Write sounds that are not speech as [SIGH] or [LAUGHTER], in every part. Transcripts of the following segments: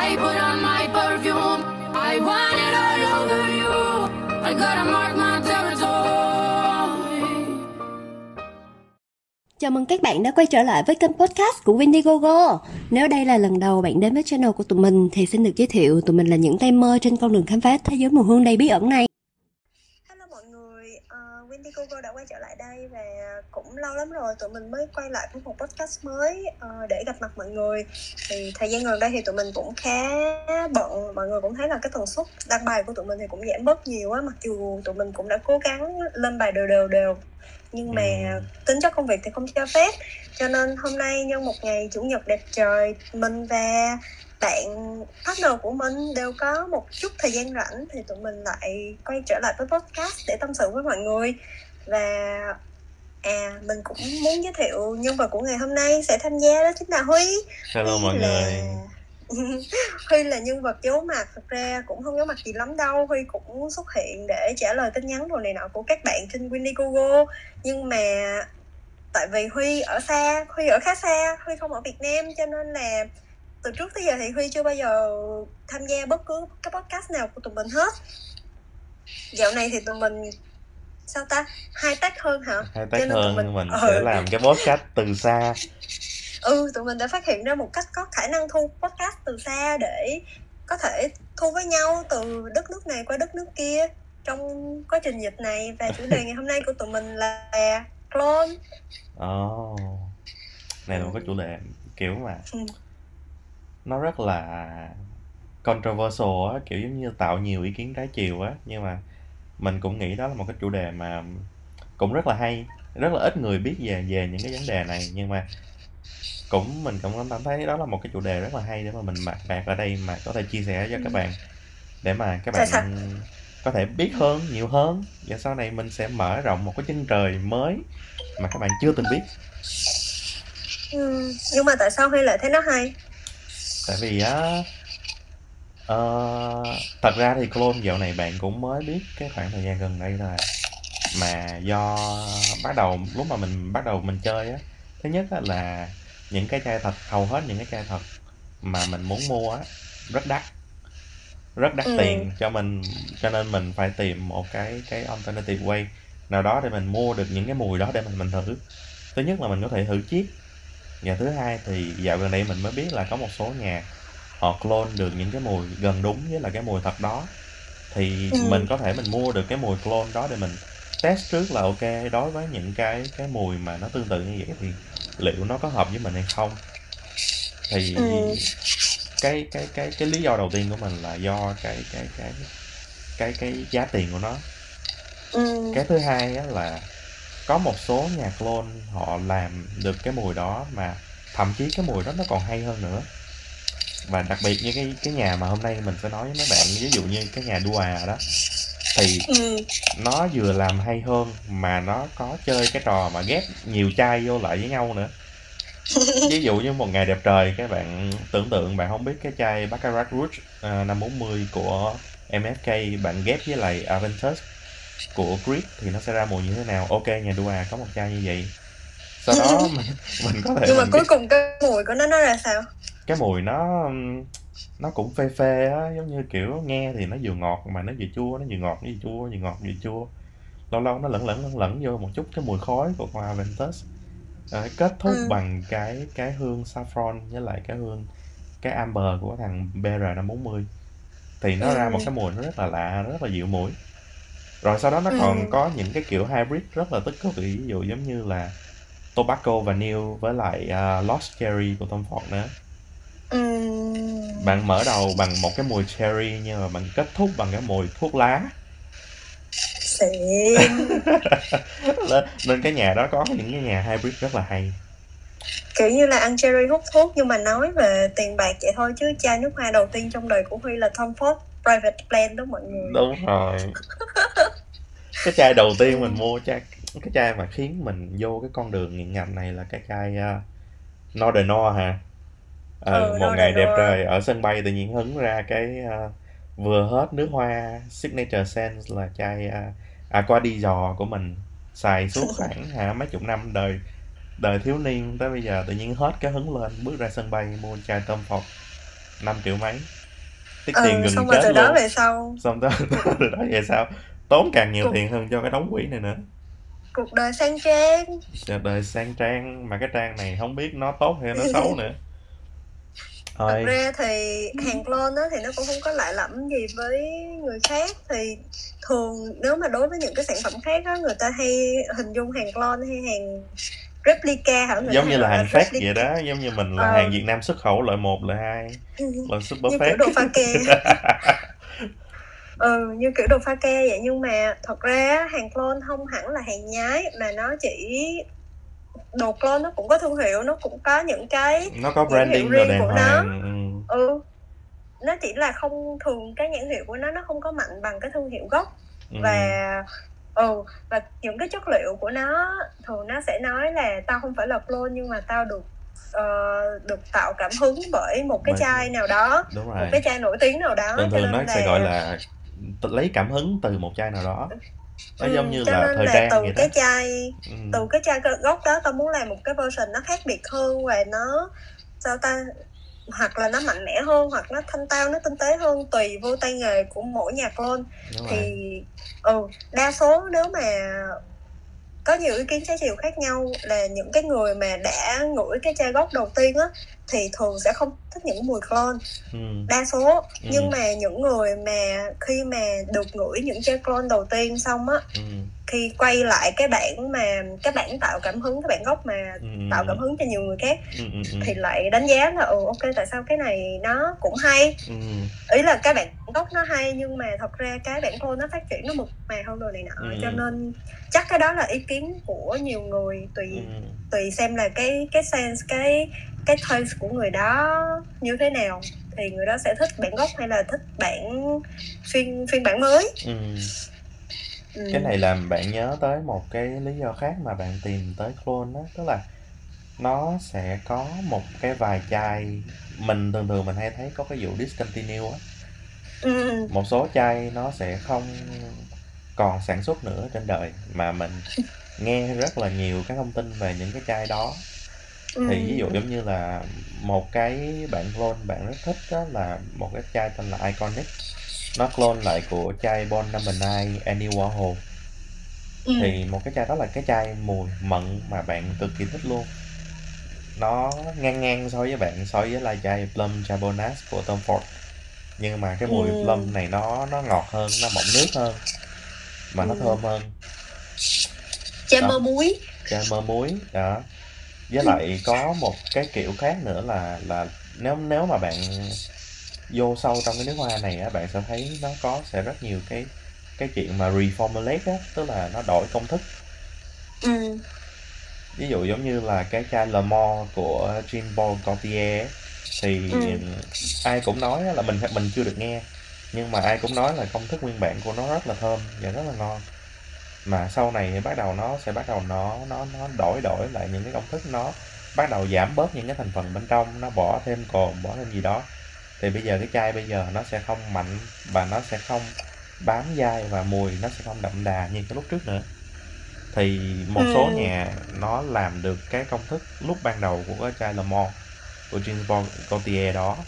I put on my perfume. I want it all over you. I gotta mark my territory. Chào mừng các bạn đã quay trở lại với kênh podcast của Windigogo. Nếu đây là lần đầu bạn đến với channel của tụi mình thì xin được giới thiệu tụi mình là những tay mơ trên con đường khám phá thế giới mùa hương đầy bí ẩn này. Hello mọi người, uh, Wendy Coco đã quay trở lại đây và cũng lâu lắm rồi tụi mình mới quay lại với một podcast mới uh, để gặp mặt mọi người. Thì thời gian gần đây thì tụi mình cũng khá bận mọi người cũng thấy là cái tần suất đăng bài của tụi mình thì cũng giảm bớt nhiều á mặc dù tụi mình cũng đã cố gắng lên bài đều đều đều. Nhưng mà Ừ. tính chất công việc thì không cho phép. Cho nên hôm nay nhân một ngày chủ nhật đẹp trời mình và bạn partner của mình đều có một chút thời gian rảnh thì tụi mình lại quay trở lại với podcast để tâm sự với mọi người. Và à mình cũng muốn giới thiệu nhân vật của ngày hôm nay sẽ tham gia đó chính là Huy. Hello Huy mọi là... người. [LAUGHS] Huy là nhân vật giấu mặt Thật ra cũng không giấu mặt gì lắm đâu. Huy cũng xuất hiện để trả lời tin nhắn đồ này nọ của các bạn trên Windigogo Nhưng mà tại vì Huy ở xa Huy ở khá xa Huy không ở Việt Nam cho nên là từ trước tới giờ thì Huy chưa bao giờ tham gia bất cứ cái podcast nào của tụi mình hết. Dạo này thì tụi mình sao ta hai tác hơn hả Hai Cho tác nên tụi hơn mình- mình ừ. sẽ làm cái podcast từ xa. ừ tụi mình đã phát hiện ra một cách có khả năng thu podcast từ xa để có thể thu với nhau từ đất nước này qua đất nước kia trong quá trình dịch này và chủ đề ngày hôm nay của tụi mình là clone Oh. Này là một cái chủ đề kiểu mà Ừ. nó rất là controversial á, kiểu giống như tạo nhiều ý kiến trái chiều á, nhưng mà mình cũng nghĩ đó là một cái chủ đề mà cũng rất là hay, rất là ít người biết về về những cái vấn đề này nhưng mà cũng mình cũng cảm thấy đó là một cái chủ đề rất là hay để mà mình bạc bạc ở đây mà có thể chia sẻ cho các Ừ. bạn để mà các bạn có thể biết hơn nhiều hơn và sau này mình sẽ mở rộng một cái chân trời mới mà các bạn chưa từng biết ừ. nhưng mà tại sao Huy lại thấy nó hay tại vì á ờ, thật ra thì clone dạo này bạn cũng mới biết cái khoảng thời gian gần đây thôi à. mà do bắt đầu lúc mà mình bắt đầu mình chơi á thứ nhất á là những cái chai thật hầu hết những cái chai thật mà mình muốn mua á rất đắt rất đắt Ừ. tiền cho mình cho nên mình phải tìm một cái cái alternative way nào đó để mình mua được những cái mùi đó để mình mình thử thứ nhất là mình có thể thử chiết và thứ hai thì dạo gần đây mình mới biết là có một số nhà họ clone được những cái mùi gần đúng với là cái mùi thật đó thì Ừ. mình có thể mình mua được cái mùi clone đó để mình test trước là ok đối với những cái cái mùi mà nó tương tự như vậy thì liệu nó có hợp với mình hay không thì Ừ. cái cái cái cái lý do đầu tiên của mình là do cái cái cái cái cái giá tiền của nó ừ. cái thứ hai á là có một số nhà clone họ làm được cái mùi đó mà thậm chí cái mùi đó nó còn hay hơn nữa và đặc biệt như cái cái nhà mà hôm nay mình sẽ nói với mấy bạn ví dụ như cái nhà Dua đó thì Ừ. nó vừa làm hay hơn mà nó có chơi cái trò mà ghép nhiều chai vô lại với nhau nữa. [LAUGHS] Ví dụ như một ngày đẹp trời các bạn tưởng tượng bạn không biết cái chai Baccarat Rouge à, năm 40 của MFK bạn ghép với lại Aventus của Creed thì nó sẽ ra mùi như thế nào? Ok nhà Dua có một chai như vậy. Sau đó [LAUGHS] mình, mình có thể nhưng mà cuối biết cùng cái mùi của nó nó ra sao cái mùi nó nó cũng phê phê á giống như kiểu nghe thì nó vừa ngọt mà nó vừa chua nó vừa ngọt nó vừa chua vừa ngọt vừa chua lâu lâu nó lẫn lẫn lẫn lẫn vô một chút cái mùi khói của con Aventus Ờ, kết thúc Ừ. bằng cái cái hương saffron với lại cái hương cái amber của thằng BR540 thì nó ra Ừ. một cái mùi nó rất là lạ rất là dịu mũi rồi sau đó nó Ừ. còn có những cái kiểu hybrid rất là tích cực ví dụ giống như là tobacco vanille với lại uh, lost cherry của Tom Ford nữa bạn mở đầu bằng một cái mùi cherry nhưng mà bạn kết thúc bằng cái mùi thuốc lá. Nên, [LAUGHS] cái nhà đó có những cái nhà hybrid rất là hay. Kiểu như là ăn cherry hút thuốc nhưng mà nói về tiền bạc vậy thôi chứ chai nước hoa đầu tiên trong đời của Huy là Tom Ford Private Plan đó mọi người. Đúng rồi. Cái chai đầu tiên mình mua chai cái chai mà khiến mình vô cái con đường nghiện ngập này là cái chai uh, Northern hả ờ, Ừ, một ngày đẹp trời ở sân bay tự nhiên hứng ra cái uh, vừa hết nước hoa signature scent là chai uh, aqua di giò của mình xài suốt [LAUGHS] khoảng hả mấy chục năm đời đời thiếu niên tới bây giờ tự nhiên hết cái hứng lên bước ra sân bay mua chai Tom Ford năm triệu mấy tiết ừ, tiền gần xong rồi chết từ đó luôn. về sau xong đó [LAUGHS] từ đó về sao tốn càng nhiều Cuộc- tiền hơn cho cái đóng quỹ này nữa. Cuộc đời sang trang. Đời sang trang mà cái trang này không biết nó tốt hay nó xấu [LAUGHS] nữa thật thôi ra thì hàng clone á thì nó cũng không có lạ lẫm gì với người khác. Thì thường nếu mà đối với những cái sản phẩm khác á người ta hay hình dung hàng clone hay hàng replica hả người giống như là hàng fake vậy đó giống như mình là Ờ. hàng Việt Nam xuất khẩu loại một loại hai loại super như fake đồ pha ke [LAUGHS] ừ như kiểu đồ pha ke vậy. Nhưng mà thật ra hàng clone không hẳn là hàng nhái mà nó chỉ đồ clone nó cũng có thương hiệu nó cũng có những cái nó có branding riêng của nó. ừ. ừ nó chỉ là không thường cái nhãn hiệu của nó nó không có mạnh bằng cái thương hiệu gốc Ừ. và ừ và những cái chất liệu của nó thường nó sẽ nói là tao không phải là clone nhưng mà tao được ờ, được tạo cảm hứng bởi một cái chai nào đó một cái chai nổi tiếng nào đó thường thường nó sẽ gọi là lấy cảm hứng từ một chai nào đó nó Ừ, giống như cho là nên thời là trang từ vậy đó. cái chai ừ. từ cái chai gốc đó tao muốn làm một cái version nó khác biệt hơn và nó sao ta hoặc là nó mạnh mẽ hơn hoặc nó thanh tao nó tinh tế hơn tùy vô tay nghề của mỗi đúng rồi. thì ừ đa số nếu mà có nhiều ý kiến trái chiều khác nhau là những cái người mà đã ngửi cái chai gốc đầu tiên á thì thường sẽ không thích những mùi clone ừ. đa số Ừ. nhưng mà những người mà khi mà được ngửi những chai clone đầu tiên xong á Ừ. khi quay lại cái bản mà cái bản tạo cảm hứng cái bản gốc mà Ừ. tạo cảm hứng cho nhiều người khác ừ. Ừ. Ừ. thì lại đánh giá là ừ ok tại sao cái này nó cũng hay Ừ. ý là cái bản gốc nó hay nhưng mà thật ra cái bản clone nó phát triển nó mượt mà hơn rồi này nọ Ừ. cho nên chắc cái đó là ý kiến của nhiều người tùy Ừ. tùy xem là cái cái sense cái cái taste của người đó như thế nào thì người đó sẽ thích bản gốc hay là thích bản phiên phiên bản mới Ừ. ừ. cái này làm bạn nhớ tới một cái lý do khác mà bạn tìm tới clone đó tức là nó sẽ có một cái vài chai mình thường thường mình hay thấy có cái vụ discontinue á ừ. một số chai nó sẽ không còn sản xuất nữa trên đời mà mình nghe rất là nhiều cái thông tin về những cái chai đó ừ. thì ví dụ giống như là một cái bạn clone bạn rất thích đó là một cái chai tên là Iconic nó clone lại của chai Bon Number 9 Andy Warhol ừ. thì một cái chai đó là cái chai mùi mận mà bạn cực kỳ thích luôn nó ngang ngang so với bạn so với là chai Plum Chabonas của Tom Ford nhưng mà cái mùi Ừ. plum này nó nó ngọt hơn nó mọng nước hơn mà nó Ừ. thơm hơn chai đó. mơ muối chai mơ muối đó với lại có một cái kiểu khác nữa là là nếu nếu mà bạn vô sâu trong cái nước hoa này á bạn sẽ thấy nó có sẽ rất nhiều cái cái chuyện mà reformulate á tức là nó đổi công thức ừ. ví dụ giống như là cái chai Le Mans của Jean Paul Gaultier thì Ừ. ai cũng nói là mình mình chưa được nghe nhưng mà ai cũng nói là công thức nguyên bản của nó rất là thơm và rất là ngon mà sau này thì bắt đầu nó sẽ bắt đầu nó nó nó đổi đổi lại những cái công thức nó bắt đầu giảm bớt những cái thành phần bên trong nó bỏ thêm cồn bỏ thêm gì đó thì bây giờ cái chai bây giờ nó sẽ không mạnh và nó sẽ không bám dai và mùi nó sẽ không đậm đà như cái lúc trước nữa. Thì một số Ừ. nhà nó làm được cái công thức lúc ban đầu của cái chai Le Mans của Jean Paul Gaultier đó.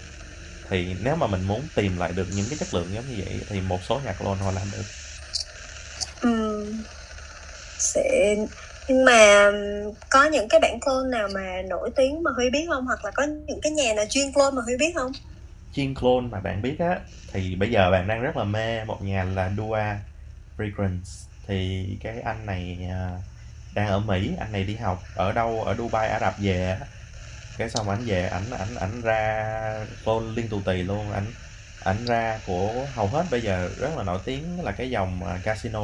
Thì nếu mà mình muốn tìm lại được những cái chất lượng giống như vậy thì một số nhà clone họ làm được. Ừ. sẽ nhưng mà có những cái bản clone nào mà nổi tiếng mà Huy biết không? Hoặc là có những cái nhà nào chuyên clone mà Huy biết không chuyên clone mà bạn biết á thì bây giờ bạn đang rất là mê một nhà là Dua Fragrance. Thì cái anh này à, đang ở Mỹ anh này đi học ở đâu? Ở Dubai Ả Rập về cái xong ảnh về ảnh ảnh ảnh ra clone liên tù tì luôn. Ảnh ảnh ra của hầu hết bây giờ rất là nổi tiếng là cái dòng à, Casino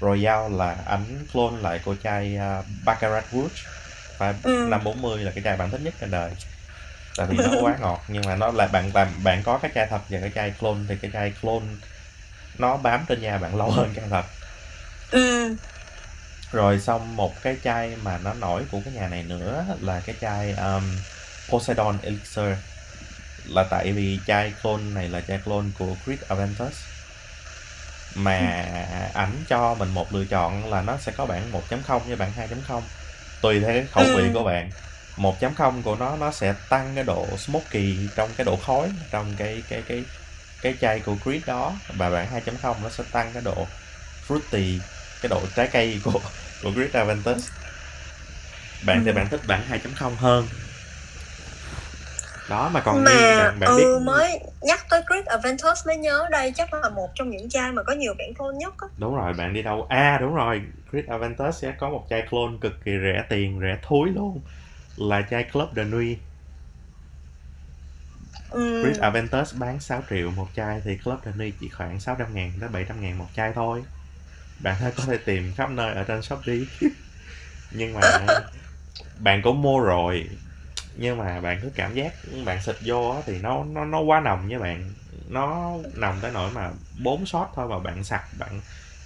Royale là ảnh clone lại của chai à, Baccarat Rouge và Ừ. năm 40 là cái chai bạn thích nhất trên đời tại vì nó quá ngọt. Nhưng mà nó là bạn bạn bạn có cái chai thật và cái chai clone thì cái chai clone nó bám trên da bạn lâu hơn chai thật. Ừ. Rồi xong một cái chai mà nó nổi của cái nhà này nữa là cái chai um, Poseidon Elixir. Là tại vì chai clone này là chai clone của Chris Aventus mà ảnh cho mình một lựa chọn là nó sẽ có bản 1.0 với bản 2.0 tùy theo cái khẩu vị Ừ. của bạn 1.0 của nó nó sẽ tăng cái độ smoky trong cái độ khói trong cái cái cái cái chai của Creed đó. Và bản 2.0 nó sẽ tăng cái độ fruity cái độ trái cây của của Creed Aventus. Bạn thì Ừ. bạn thích bản 2.0 hơn. Đó mà còn mà bạn, bạn ừ biết mới nhắc tới Great Aventus mới nhớ đây chắc là một trong những chai mà có nhiều bản clone nhất á. Đúng rồi bạn đi đâu? À đúng rồi Creed Aventus sẽ có một chai clone cực kỳ rẻ tiền rẻ thúi luôn là chai Club de Nuit. Ừ. Chris Aventus bán 6 triệu một chai thì Club de Nuit chỉ khoảng 600 ngàn đến 700 ngàn một chai thôi. Bạn có thể tìm khắp nơi ở trên Shopee. [LAUGHS] Nhưng mà bạn cũng mua rồi. Nhưng mà bạn cứ cảm giác bạn xịt vô thì nó nó nó quá nồng với bạn. Nó nồng tới nỗi mà bốn shot thôi mà bạn sặc bạn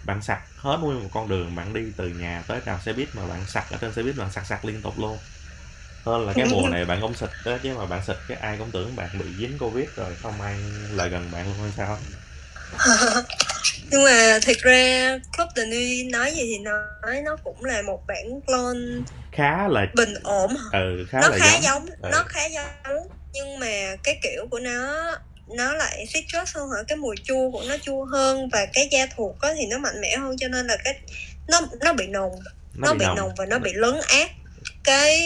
bạn sặc hết nguyên một con đường bạn đi từ nhà tới trạm xe buýt mà bạn sặc ở trên xe buýt bạn sặc sặc liên tục luôn hơn là cái mùa [LAUGHS] này bạn không xịt đó chứ mà bạn xịt cái ai cũng tưởng bạn bị dính covid rồi không ai lại gần bạn luôn hay sao? [LAUGHS] Nhưng mà thực ra Club de Nuit nói gì thì nói nó cũng là một bản clone khá là bình ổn ừ khá nó là khá giống. giống Ừ. nó khá giống nhưng mà cái kiểu của nó nó lại citrus hơn hả? Cái mùi chua của nó chua hơn và cái da thuộc á thì nó mạnh mẽ hơn cho nên là cái nó nó bị nồng nó, bị nồng. và nó bị lấn át. Cái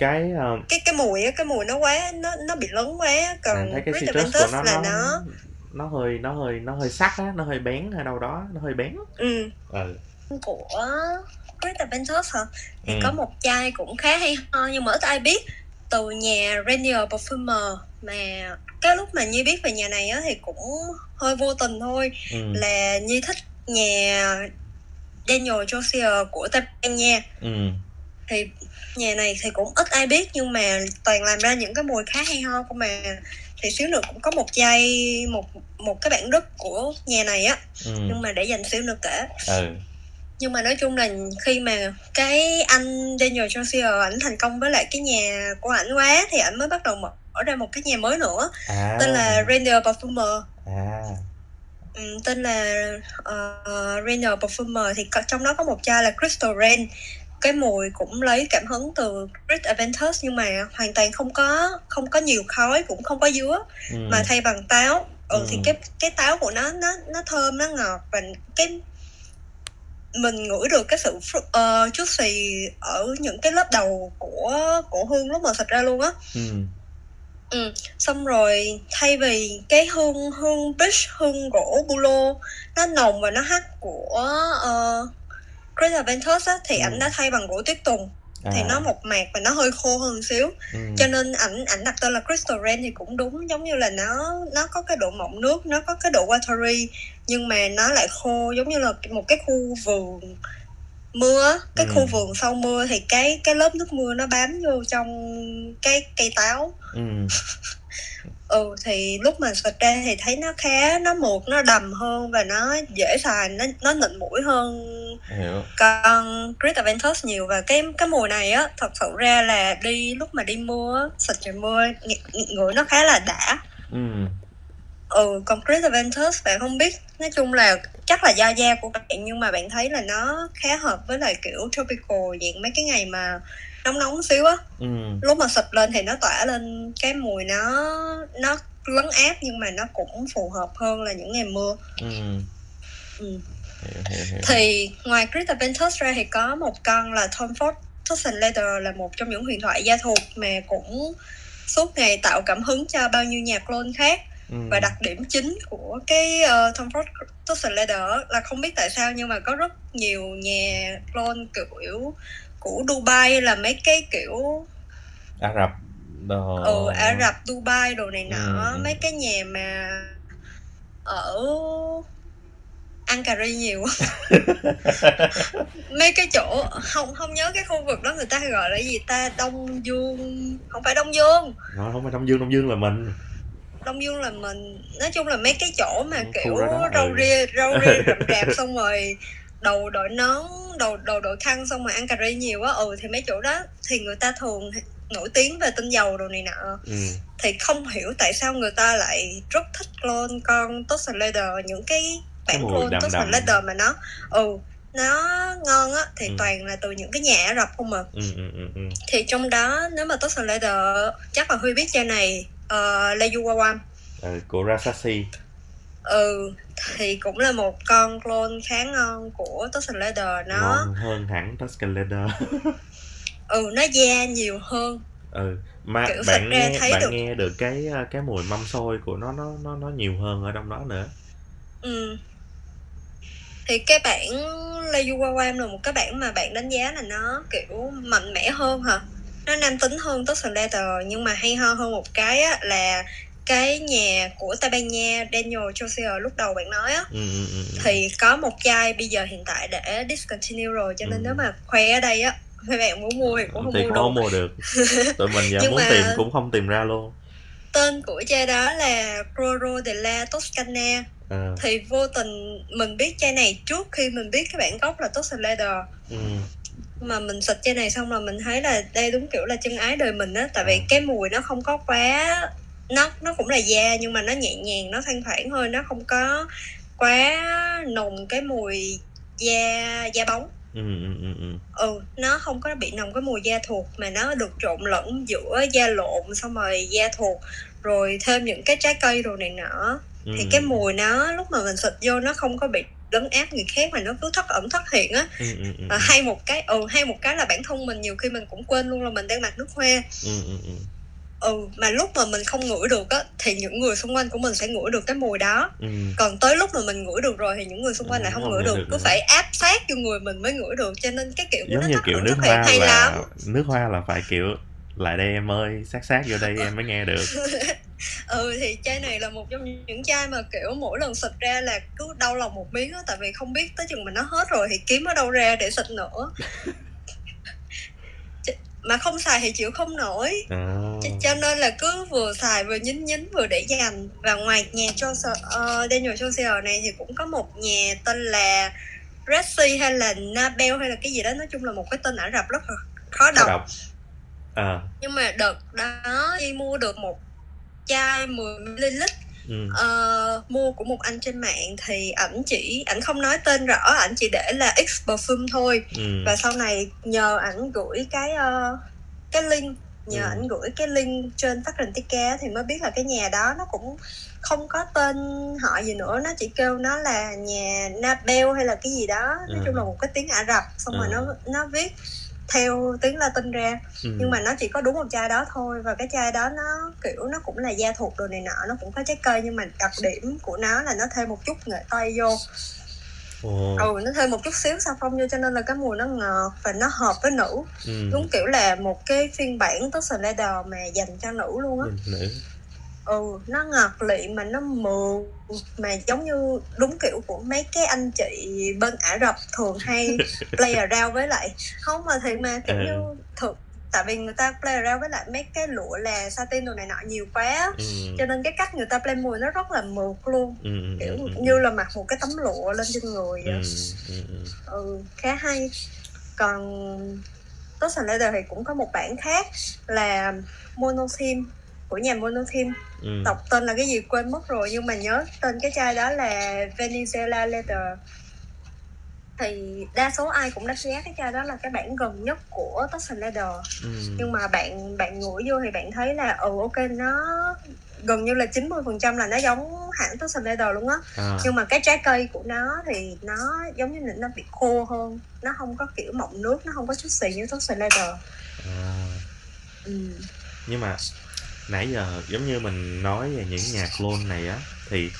cái ờ, cái cái mùi á cái mùi nó quá nó nó bị lớn quá còn thấy cái citrus của nó là nó nó nó hơi nó hơi nó hơi sắc á nó hơi bén hay đâu đó nó hơi bén. Ừ, ừ. Của Red Aventus hả? Thì Ừ. có một chai cũng khá hay ho nhưng mà ít ai biết. Từ nhà Rainier Perfumer mà cái lúc mà Nhi biết về nhà này á thì cũng hơi vô tình thôi. Ừ. Là Nhi thích nhà Daniel Josier của Tây Ban Nha. Ừ thì nhà này thì cũng ít ai biết nhưng mà toàn làm ra những cái mùi khá hay ho của mà. Thì xíu nữa cũng có một chai một một cái bản đúc của nhà này á. Ừ. Nhưng mà để dành xíu nữa kể. Ừ. Nhưng mà nói chung là khi mà cái anh Daniel Josier ảnh thành công với lại cái nhà của ảnh quá thì ảnh mới bắt đầu mở ra một cái nhà mới nữa. À. Tên là Rainier Perfumer. À. Ừ, tên là uh, Rainier Perfumer thì trong đó có một chai là Crystal Rain cái mùi cũng lấy cảm hứng từ Red Aventus nhưng mà hoàn toàn không có không có nhiều khói cũng không có dứa ừ. mà thay bằng táo ừ, Ừ. thì cái cái táo của nó nó nó thơm nó ngọt và cái mình ngửi được cái sự uh, chút xì ở những cái lớp đầu của của hương lúc mà xịt ra luôn á ừ ừ. xong rồi thay vì cái hương hương beach hương gỗ bulo nó nồng và nó hắc của uh, Chris Aventus á thì Ừ. ảnh đã thay bằng gỗ tuyết tùng thì À, nó mộc mạc và nó hơi khô hơn xíu ừ. cho nên ảnh ảnh đặt tên là Crystal Rain thì cũng đúng giống như là nó nó có cái độ mọng nước nó có cái độ watery nhưng mà nó lại khô giống như là một cái khu vườn mưa cái Ừ. khu vườn sau mưa thì cái cái lớp nước mưa nó bám vô trong cái cây táo ừ [LAUGHS] ừ thì lúc mà xịt ra thì thấy nó khá nó mượt nó đầm hơn và nó dễ xài nó nó nịnh mũi hơn hiểu. còn Great Aventus nhiều. Và cái cái mùi này á thật sự ra là đi lúc mà đi mưa xịt trời mưa ng- ngửi nó khá là đã. Ừ. Ừ còn Great Aventus bạn không biết nói chung là chắc là do da của bạn nhưng mà bạn thấy là nó khá hợp với lại kiểu tropical dạng mấy cái ngày mà nóng nóng xíu á. Ừ. Lúc mà xịt lên thì nó tỏa lên cái mùi nó nó lấn áp nhưng mà nó cũng phù hợp hơn là những ngày mưa. Ừ. Ừ. hiểu hiểu hiểu. Thì ngoài Great Aventus ra thì có một con là Tom Ford. Tuscan Leather là một trong những huyền thoại gia thuộc mà cũng suốt ngày tạo cảm hứng cho bao nhiêu nhà clone khác. Ừ. và đặc điểm chính của cái uh, Tom Ford Tuscan Leather là không biết tại sao nhưng mà có rất nhiều nhà clone kiểu của Dubai là mấy cái kiểu Ả Rập đồ ừ Ả Rập Dubai đồ này nọ Ừ, ừ. mấy cái nhà mà ở Ankara nhiều [LAUGHS] mấy cái chỗ không không nhớ cái khu vực đó người ta hay gọi là gì ta Đông Dương không phải Đông Dương nó không phải Đông Dương Đông Dương là mình Đông Dương là mình nói chung là mấy cái chỗ mà kiểu rau ừ. ria rau ria rậm rạp xong rồi đầu đội nón đầu đầu đội khăn xong rồi ăn cà ri nhiều á ừ thì mấy chỗ đó thì người ta thường nổi tiếng về tinh dầu đồ này nọ. Ừ. Thì không hiểu tại sao người ta lại rất thích clone con Tuscan Leather những cái bản clone đậm. Leather mà nó ừ nó ngon á thì Ừ. toàn là từ những cái nhà Ả Rập không à. Ừ ừ ừ ừ. Thì trong đó nếu mà Tostan Leather chắc là Huy biết chai này uh, Leju Wawam ừ của Rasashi ừ thì cũng là một con clone khá ngon của Tostan Leather nó ngon hơn hẳn Tuscan Leather ừ nó da nhiều hơn. Ừ mà Kiểu bạn nghe bạn được- nghe được cái cái mùi mâm xôi của nó nó nó nó nhiều hơn ở trong đó nữa. Ừ. Thì cái bản Leju Wawam là một cái bản mà bạn đánh giá là nó kiểu mạnh mẽ hơn hả? Nó nam tính hơn Tostan Leather nhưng mà hay ho hơn một cái á, là cái nhà của Tây Ban Nha Daniel Josier lúc đầu bạn nói á ừ ừ ừ ừ. thì có một chai bây giờ hiện tại đã discontinue rồi cho nên Ừ. nếu mà khoe ở đây á mấy bạn muốn mua thì cũng không thì mua cũng không mua được. [LAUGHS] Tụi mình giờ muốn mà- tìm cũng không tìm ra luôn. tên của chai đó là Croro della Toscana. Ờ, thì vô tình mình biết chai này trước khi mình biết cái bản gốc là Toscan Leather. Ừ, mà mình xịt chai này xong là mình thấy là đây đúng kiểu là chân ái đời mình á tại vì Ừ. cái mùi nó không có quá nó nó cũng là da nhưng mà nó nhẹ nhàng nó thanh thoảng thôi nó không có quá nồng cái mùi da da bóng ừ, ừ, ừ, ừ. ừ nó không có bị nồng cái mùi da thuộc mà nó được trộn lẫn giữa da lộn xong rồi da thuộc rồi thêm những cái trái cây đồ này nọ Ừ. thì cái mùi nó lúc mà mình xịt vô nó không có bị lấn áp người khác mà nó cứ thất ẩn thất hiện á ừ, ừ, ừ, à, hay một cái ừ hay một cái là bản thân mình nhiều khi mình cũng quên luôn là mình đang mặc nước hoa ừ, ừ, ừ. Ừ mà lúc mà mình không ngửi được á thì những người xung quanh của mình sẽ ngửi được cái mùi đó. Ừ. còn tới lúc mà mình ngửi được rồi thì những người xung quanh lại không Không ngửi được. được cứ phải áp sát vô người mình mới ngửi được. Cho nên cái kiểu giống nó như kiểu nước hoa hay là lắm. nước hoa là phải kiểu lại đây em ơi sát sát vô đây em mới nghe được. [LAUGHS] Ừ thì chai này là một trong những chai mà kiểu mỗi lần xịt ra là cứ đau lòng một miếng á tại vì không biết tới chừng mình nó hết rồi thì kiếm ở đâu ra để xịt nữa [LAUGHS] mà không xài thì chịu không nổi. À. Ch- cho nên là cứ vừa xài vừa nhín nhín vừa để dành. Và ngoài nhà cho uh, Daniel Josier này thì cũng có một nhà tên là Ressi hay là Nabel hay là cái gì đó. Nói chung là một cái tên Ả Rập rất là khó đọc. đọc. À. Nhưng mà đợt đó đi mua được một chai 10ml ừ. Ờ, mua của một anh trên mạng thì ảnh chỉ ảnh không nói tên rõ ảnh chỉ để là X perfume thôi Ừ. và sau này nhờ ảnh gửi cái ờ, cái link nhờ Ừ. ảnh gửi cái link trên phát trình Tika thì mới biết là cái nhà đó nó cũng không có tên họ gì nữa nó chỉ kêu nó là nhà Nabel hay là cái gì đó nói Ừ. chung là một cái tiếng Ả Rập xong rồi Ừ. nó nó viết theo tiếng Latin ra Ừ. nhưng mà nó chỉ có đúng một chai đó thôi và cái chai đó nó kiểu nó cũng là da thuộc đồ này nọ nó cũng có trái cây nhưng mà đặc điểm của nó là nó thêm một chút nghệ tây vô Ồ. ừ nó thêm một chút xíu xà phong vô cho nên là cái mùi nó ngọt và nó hợp với nữ Ừ. đúng kiểu là một cái phiên bản Tuscan Leather mà dành cho nữ luôn á nữ ừ nó ngọt lị mà nó mượt mà giống như đúng kiểu của mấy cái anh chị bên Ả Rập thường hay [LAUGHS] play around với lại không mà thì mà kiểu Ừ. như thực tại vì người ta play around với lại mấy cái lụa là satin đồ này nọ nhiều quá ừ. cho nên cái cách người ta play mùi nó rất là mượt luôn Ừ, ừ, kiểu ừ, ừ. như là mặc một cái tấm lụa lên trên người ừ, vậy. ừ, khá hay còn Toscan Leather thì cũng có một bản khác là Monotheme của nhà Monotheme Ừ. đọc tên là cái gì quên mất rồi nhưng mà nhớ tên cái chai đó là Venezuela Leather thì đa số ai cũng đánh giá cái chai đó là cái bản gần nhất của Toscan Leather Ừ. nhưng mà bạn bạn ngửi vô thì bạn thấy là ừ ok nó gần như là 90% là nó giống hãng Toscan Leather luôn á À. nhưng mà cái trái cây của nó thì nó giống như là nó bị khô hơn nó không có kiểu mọng nước nó không có chút xì như Toscan Leather À. ừ. nhưng mà nãy giờ giống như mình nói về những nhà clone này á, thì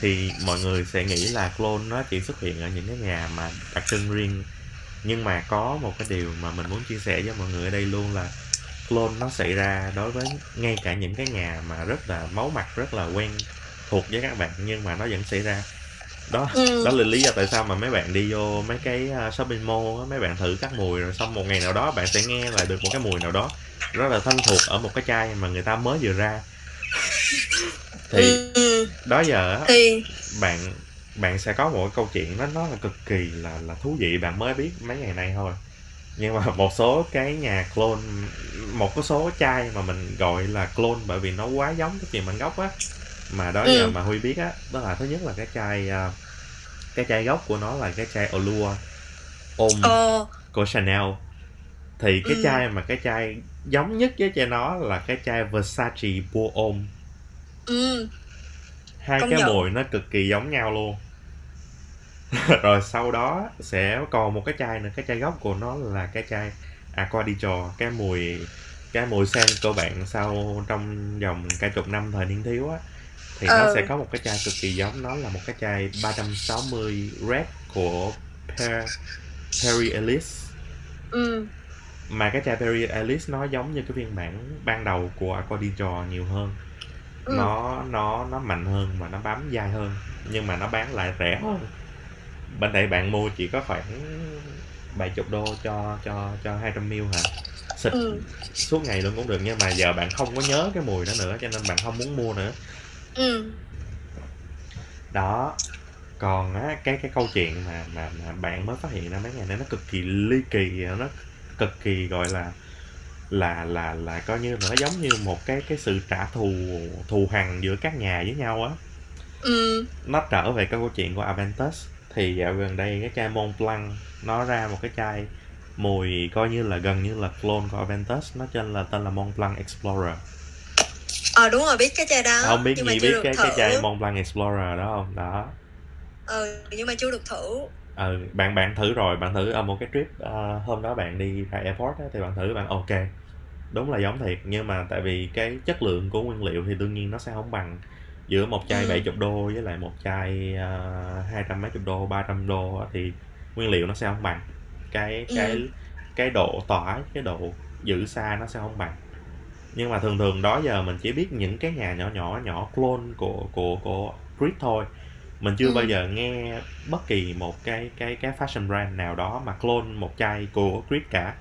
thì mọi người sẽ nghĩ là clone nó chỉ xuất hiện ở những cái nhà mà đặc trưng riêng. Nhưng mà có một cái điều mà mình muốn chia sẻ với mọi người ở đây luôn là clone nó xảy ra đối với ngay cả những cái nhà mà rất là máu mặt, rất là quen thuộc với các bạn, nhưng mà nó vẫn xảy ra đó Ừ. đó là lý do tại sao mà mấy bạn đi vô mấy cái uh, shopping mall mấy bạn thử các mùi rồi xong một ngày nào đó bạn sẽ nghe lại được một cái mùi nào đó rất là thân thuộc ở một cái chai mà người ta mới vừa ra. [LAUGHS] Thì Ừ, đó giờ á, thì bạn bạn sẽ có một cái câu chuyện nó nó là cực kỳ là là thú vị bạn mới biết mấy ngày nay thôi. Nhưng mà một số cái nhà clone một số chai mà mình gọi là clone bởi vì nó quá giống cái chuyện bản gốc á mà đó Ừ. giờ mà huy biết á đó là thứ nhất là cái chai à, cái chai gốc của nó là cái chai Olua ôm ờ của Chanel thì cái Ừ. chai mà cái chai giống nhất với chai nó là cái chai Versace Pour Homme ừ hai Công cái nhận. mùi nó cực kỳ giống nhau luôn [LAUGHS] rồi sau đó sẽ còn một cái chai nữa cái chai gốc của nó là cái chai Aquadicho cái mùi cái mùi sen của bạn sau trong vòng cả chục năm thời niên thiếu á thì nó Ừ. sẽ có một cái chai cực kỳ giống nó là một cái chai 360 red của Per, Perry Ellis. Ừ. Mà cái chai Perry Ellis nó giống như cái phiên bản ban đầu của Aquadicho nhiều hơn. Ừ. nó nó nó mạnh hơn và nó bám dai hơn nhưng mà nó bán lại rẻ hơn. Bên đây bạn mua chỉ có khoảng 70 đô cho cho cho 200 ml hả? Xịt. Ừ. Suốt ngày luôn cũng được nhưng mà giờ bạn không có nhớ cái mùi đó nữa cho nên bạn không muốn mua nữa ừ. Đó. Còn á cái cái câu chuyện mà mà, mà bạn mới phát hiện ra mấy ngày nay nó cực kỳ ly kỳ nó cực kỳ gọi là là là là coi như nó giống như một cái cái sự trả thù thù hằn giữa các nhà với nhau á. Ừ. Nó trở về cái câu chuyện của Aventus. Thì dạo gần đây cái chai Mont Blanc nó ra một cái chai mùi coi như là gần như là clone của Aventus. Nó trên là tên là Mont Blanc Explorer ờ đúng rồi biết cái chai đó không biết nhưng gì biết cái thử. cái chai Mont Blanc Explorer đó không? Đó. Ừ nhưng mà chưa được thử. Ừ bạn bạn thử rồi bạn thử ở một cái trip ờ, hôm đó bạn đi ra airport á, thì bạn thử bạn ok. Đúng là giống thiệt nhưng mà tại vì cái chất lượng của nguyên liệu thì đương nhiên nó sẽ không bằng giữa một chai Ừ. 70 đô với lại một chai uh, hai trăm mấy chục đô 300 đô thì nguyên liệu nó sẽ không bằng. Cái Ừ. cái cái độ tỏa cái độ giữ xa nó sẽ không bằng nhưng mà thường thường đó giờ mình chỉ biết những cái nhà nhỏ nhỏ nhỏ clone của của của Creed thôi. Mình chưa Ừ. bao giờ nghe bất kỳ một cái cái cái fashion brand nào đó mà clone một chai của Creed cả.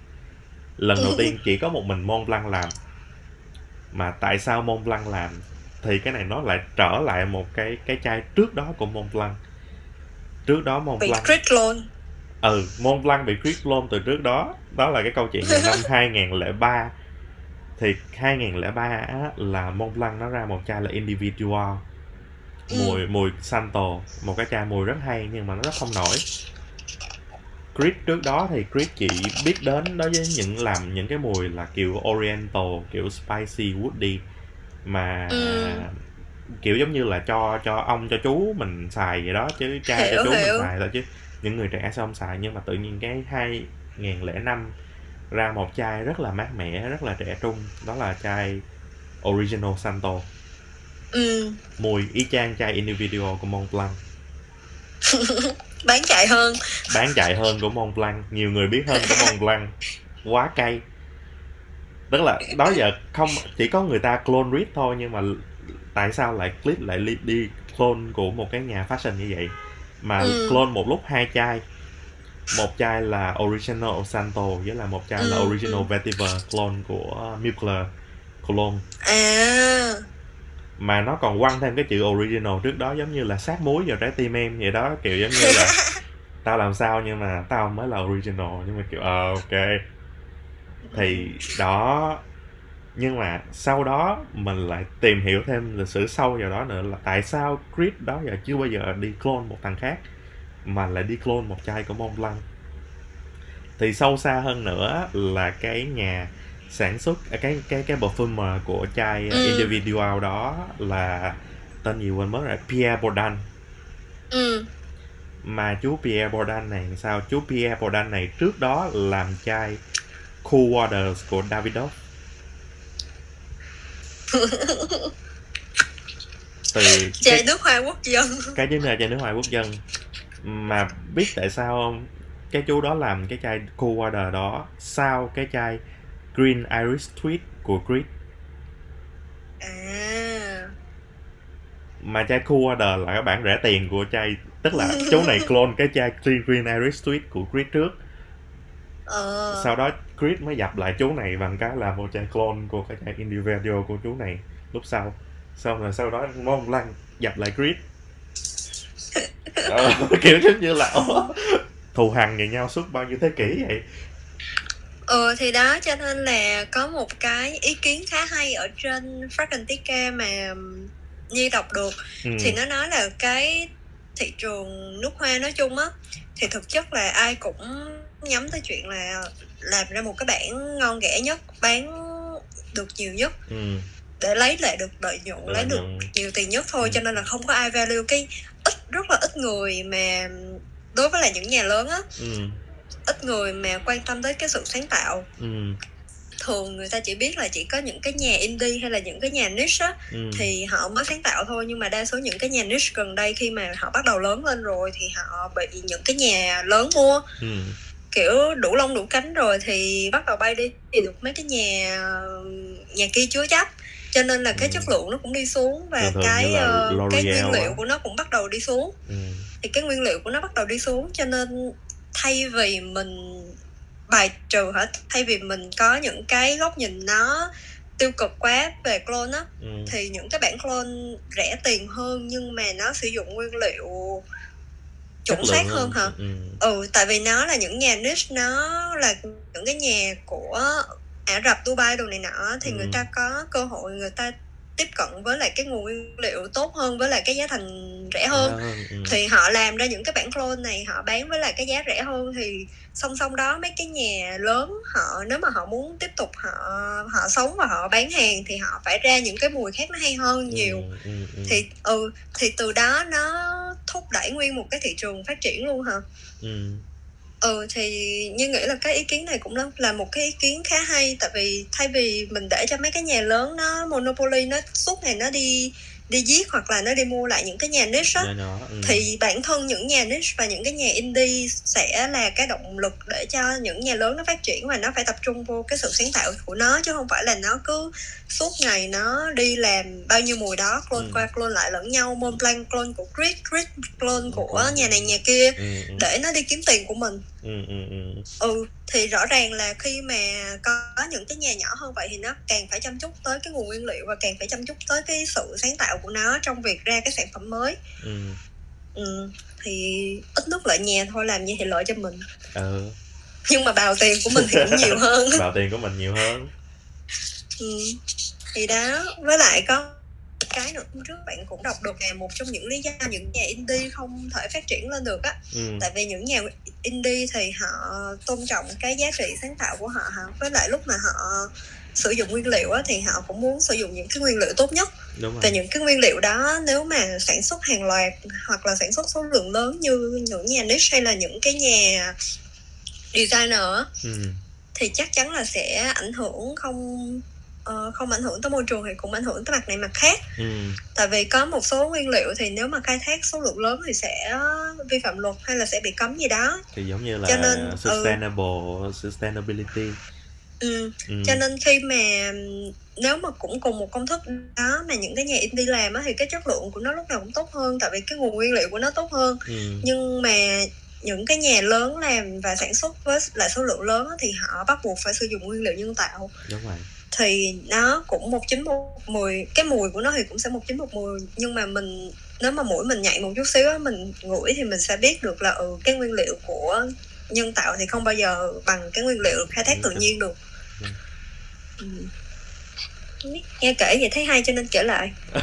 Lần đầu Ừ. tiên chỉ có một mình Mont Blanc làm. Mà tại sao Mont Blanc làm? Thì cái này nó lại trở lại một cái cái chai trước đó của Mont Blanc. Trước đó Mont bị Creed luôn ừ Mont Blanc bị Creed clone từ trước đó. Đó là cái câu chuyện về năm [LAUGHS] 2003 thì 2003 á, là Mont Blanc nó ra một chai là Individual Ừ. mùi mùi Santo một cái chai mùi rất hay nhưng mà nó rất không nổi Creed trước đó thì Creed chỉ biết đến đối với những làm những cái mùi là kiểu Oriental kiểu spicy woody mà Ừ. kiểu giống như là cho cho ông cho chú mình xài vậy đó chứ cha Hiểu, cho chú hiểu. mình xài thôi chứ những người trẻ sẽ không xài nhưng mà tự nhiên cái 2005 ra một chai rất là mát mẻ rất là trẻ trung đó là chai Original Santo. Ừ. Mùi y chang chai individual của Mont Blanc. [LAUGHS] Bán chạy hơn. Bán chạy hơn của Mont Blanc. Nhiều người biết hơn của Mont [LAUGHS] Blanc. Quá cay. Tức là đó giờ không chỉ có người ta clone Reed thôi nhưng mà tại sao lại clip lại đi clone của một cái nhà fashion như vậy? Mà Ừ. clone một lúc hai chai một chai là original Santo với là một chai là Ừ, original ừ. vetiver clone của Mugler Cologne. À. Mà nó còn quăng thêm cái chữ original trước đó giống như là sát muối vào trái tim em vậy đó kiểu giống như là [LAUGHS] tao làm sao nhưng mà tao mới là original nhưng mà kiểu ờ ok. Thì đó nhưng mà sau đó mình lại tìm hiểu thêm lịch sử sâu vào đó nữa là tại sao Creed đó giờ chưa bao giờ đi clone một thằng khác mà lại đi clone một chai của Mont Blanc. Thì sâu xa hơn nữa là cái nhà sản xuất à, cái cái cái perfumer của chai Ừ. individual đó là tên gì quên mất rồi Pierre Bourdain. Ừ. Mà chú Pierre Bourdain này sao? Chú Pierre Bourdain này trước đó làm chai Cool Waters của Davidoff [LAUGHS] từ chai nước hoa quốc dân. Cái chính là chai nước ngoài quốc dân mà biết tại sao không? Cái chú đó làm cái chai Cool Water đó sau cái chai Green Irish Tweed của Creed. À. Mà chai Cool Water là cái bản rẻ tiền của chai tức là [LAUGHS] chú này clone cái chai Green Green Irish Tweed của Creed trước. Ờ. Sau đó Creed mới dập lại chú này bằng cái là một chai clone của cái chai individual của chú này lúc sau. Xong rồi sau đó Mont Blanc dập lại Creed ờ, [LAUGHS] kiểu giống như là thù hằn với nhau suốt bao nhiêu thế kỷ vậy? Ừ thì đó cho nên là có một cái ý kiến khá hay ở trên Fragrantica mà Nhi đọc được. Ừ. thì nó nói là cái thị trường nước hoa nói chung á thì thực chất là ai cũng nhắm tới chuyện là làm ra một cái bản ngon ghẻ nhất bán được nhiều nhất. Ừ để lấy lại được lợi nhuận lấy được nhiều tiền nhất thôi Ừ. cho nên là không có ai value cái ít rất là ít người mà đối với lại những nhà lớn á. Ừ. Ít người mà quan tâm tới cái sự sáng tạo. Ừ. Thường người ta chỉ biết là chỉ có những cái nhà indie hay là những cái nhà niche á ừ. thì họ mới sáng tạo thôi. Nhưng mà đa số những cái nhà niche gần đây khi mà họ bắt đầu lớn lên rồi thì họ bị những cái nhà lớn mua. Ừ. Kiểu đủ lông đủ cánh rồi thì bắt đầu bay đi. Thì được mấy cái nhà nhà kia chứa chấp cho nên là cái Ừ. chất lượng nó cũng đi xuống và cái ờ, cái nguyên liệu của nó cũng bắt đầu đi xuống. Ừ. Thì cái nguyên liệu của nó bắt đầu đi xuống cho nên thay vì mình bài trừ hả thay vì mình có những cái góc nhìn nó tiêu cực quá về clone á ừ. thì những cái bản clone rẻ tiền hơn nhưng mà nó sử dụng nguyên liệu chuẩn xác hơn hả? Ừ. Ừ tại vì nó là những nhà niche nó là những cái nhà của Ả Rập Dubai đồ này nọ thì Ừ. người ta có cơ hội người ta tiếp cận với lại cái nguồn nguyên liệu tốt hơn với lại cái giá thành rẻ hơn ừ. thì họ làm ra những cái bản clone này họ bán với lại cái giá rẻ hơn thì song song đó mấy cái nhà lớn họ nếu mà họ muốn tiếp tục họ họ sống và họ bán hàng thì họ phải ra những cái mùi khác nó hay hơn nhiều ừ, ừ, ừ. thì ừ thì từ đó nó thúc đẩy nguyên một cái thị trường phát triển luôn hả ừ ừ thì như nghĩ là cái ý kiến này cũng là- là một cái ý kiến khá hay. Tại vì thay vì mình để cho mấy cái nhà lớn nó monopoly, nó suốt ngày nó đi đi giết hoặc là nó đi mua lại những cái nhà niche á ừ. thì bản thân những nhà niche và những cái nhà indie sẽ là cái động lực để cho những nhà lớn nó phát triển và nó phải tập trung vô cái sự sáng tạo của nó chứ không phải là nó cứ suốt ngày nó đi làm bao nhiêu mùi đó clone Ừ. qua clone lại lẫn nhau Mont Blanc clone của Chris Chris clone của Clone. nhà này nhà kia ừ, ừ, để nó đi kiếm tiền của mình ừ, ừ, ừ. ừ thì rõ ràng là khi mà có những cái nhà nhỏ hơn vậy thì nó càng phải chăm chút tới cái nguồn nguyên liệu và càng phải chăm chút tới cái sự sáng tạo của nó trong việc ra cái sản phẩm mới ừ. ừ thì ít nước lợi nhà thôi làm như thì lợi cho mình ừ. nhưng mà bào tiền của mình thì cũng nhiều hơn [LAUGHS] vào tiền của mình nhiều hơn ừ. thì đó với lại có cái nữa hôm trước bạn cũng đọc được là một trong những lý do những nhà indie không thể phát triển lên được á ừ. tại vì những nhà indie thì họ tôn trọng cái giá trị sáng tạo của họ với lại lúc mà họ sử dụng nguyên liệu á, thì họ cũng muốn sử dụng những cái nguyên liệu tốt nhất và những cái nguyên liệu đó nếu mà sản xuất hàng loạt hoặc là sản xuất số lượng lớn như những nhà niche hay là những cái nhà designer ừ. thì chắc chắn là sẽ ảnh hưởng không ờ, không ảnh hưởng tới môi trường thì cũng ảnh hưởng tới mặt này mặt khác Ừ. tại vì có một số nguyên liệu thì nếu mà khai thác số lượng lớn thì sẽ vi phạm luật hay là sẽ bị cấm gì đó thì giống như là Cho nên, ừ. sustainable sustainability ừ. ừ. cho nên khi mà nếu mà cũng cùng một công thức đó mà những cái nhà indie làm á thì cái chất lượng của nó lúc nào cũng tốt hơn tại vì cái nguồn nguyên liệu của nó tốt hơn ừ. nhưng mà những cái nhà lớn làm và sản xuất với lại số lượng lớn thì họ bắt buộc phải sử dụng nguyên liệu nhân tạo đúng rồi thì nó cũng một chín một mùi cái mùi của nó thì cũng sẽ một chín một mùi nhưng mà mình nếu mà mũi mình nhạy một chút xíu á mình ngửi thì mình sẽ biết được là ừ cái nguyên liệu của nhân tạo thì không bao giờ bằng cái nguyên liệu khai thác tự nhiên được Ừ. ừ. Nghe kể vậy thấy hay cho nên kể lại [LAUGHS]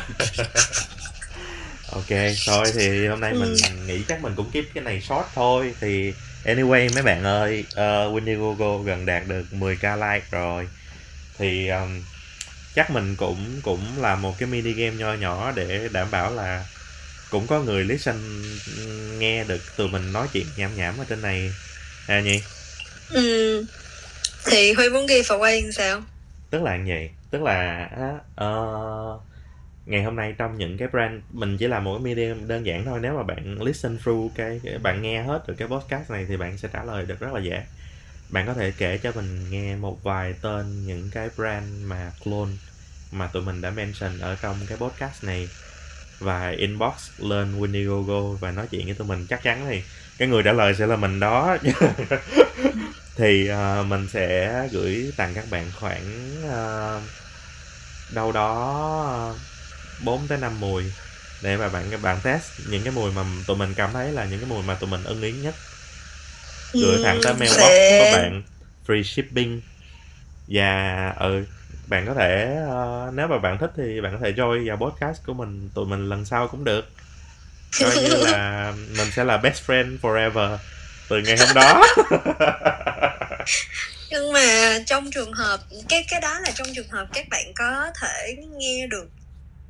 ok thôi thì hôm nay Ừ. mình nghĩ chắc mình cũng keep cái này short thôi thì anyway mấy bạn ơi uh, Windigogo gần đạt được 10k like rồi thì um, chắc mình cũng cũng làm một cái mini game nho nhỏ để đảm bảo là cũng có người listen nghe được tụi mình nói chuyện nhảm nhảm ở trên này. À nhỉ ừ. thì huy muốn ghi vào quay sao? Tức là vậy. Tức là ờ, ngày hôm nay trong những cái brand mình chỉ làm một cái medium đơn giản thôi. Nếu mà bạn listen through cái bạn nghe hết được cái podcast này thì bạn sẽ trả lời được rất là dễ bạn có thể kể cho mình nghe một vài tên những cái brand mà clone mà tụi mình đã mention ở trong cái podcast này và inbox lên Windigogo và nói chuyện với tụi mình. Chắc chắn thì cái người trả lời sẽ là mình đó. [LAUGHS] Thì uh, mình sẽ gửi tặng các bạn khoảng uh, đâu đó ờ, 4 tới 5 mùi để mà bạn các bạn test những cái mùi mà tụi mình cảm thấy là những cái mùi mà tụi mình ưng ý nhất gửi thẳng tới mailbox sẽ- của bạn. Free shipping. Và ừ bạn có thể ờ, nếu mà bạn thích thì bạn có thể join vào podcast của mình tụi mình lần sau cũng được. Coi như là [LAUGHS] mình sẽ là best friend forever từ ngày hôm đó. [LAUGHS] Nhưng mà trong trường hợp cái cái đó là trong trường hợp các bạn có thể nghe được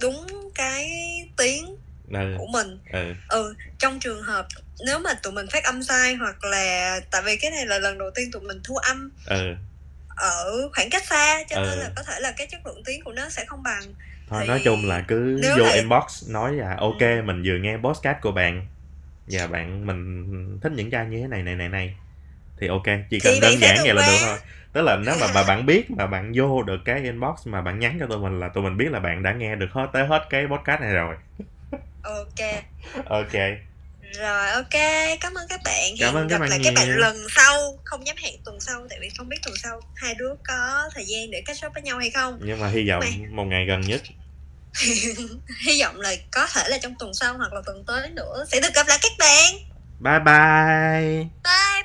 đúng cái tiếng ừ. của mình. Ừ. Ừ trong trường hợp nếu mà tụi mình phát âm sai hoặc là tại vì cái này là lần đầu tiên tụi mình thu âm ừ. ở khoảng cách xa cho Ừ. nên là có thể là cái chất lượng tiếng của nó sẽ không bằng. Thôi Thì nói chung là cứ nếu vô là- inbox nói là ok Ừ. mình vừa nghe podcast của bạn và bạn mình thích những chai như thế này này này này thì ok chỉ cần Thì đơn giản vậy là được thôi. Tức là nếu mà, mà [LAUGHS] bạn biết mà bạn vô được cái inbox mà bạn nhắn cho tụi mình là tụi mình biết là bạn đã nghe được hết tới hết cái podcast này rồi ok. Ok. Rồi ok. Cảm ơn các bạn. Cảm hẹn ơn các gặp bạn lại các bạn nhiều. lần sau. Không dám hẹn tuần sau tại vì không biết tuần sau hai đứa có thời gian để catch up với nhau hay không. Nhưng mà hy vọng Mày- một ngày gần nhất. [LAUGHS] Hy vọng là có thể là trong tuần sau hoặc là tuần tới nữa. Sẽ được gặp lại các bạn. Bye. Bye bye